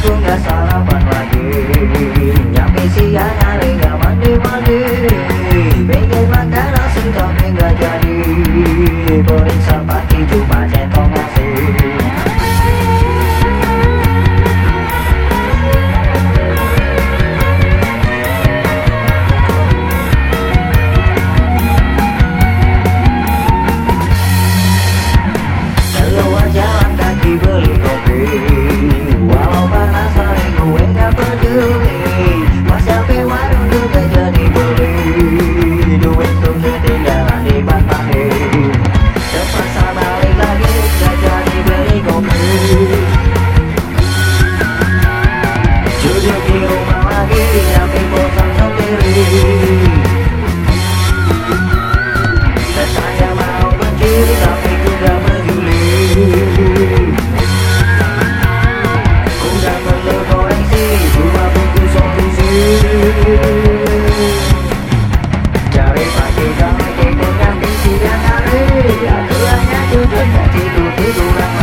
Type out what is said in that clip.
ujungnya sarapan lagi Nyampe siang hari gak mandi-mandi. Pengen makan nasi tapi gak jadi. Boleh sampai hijau macet Move around.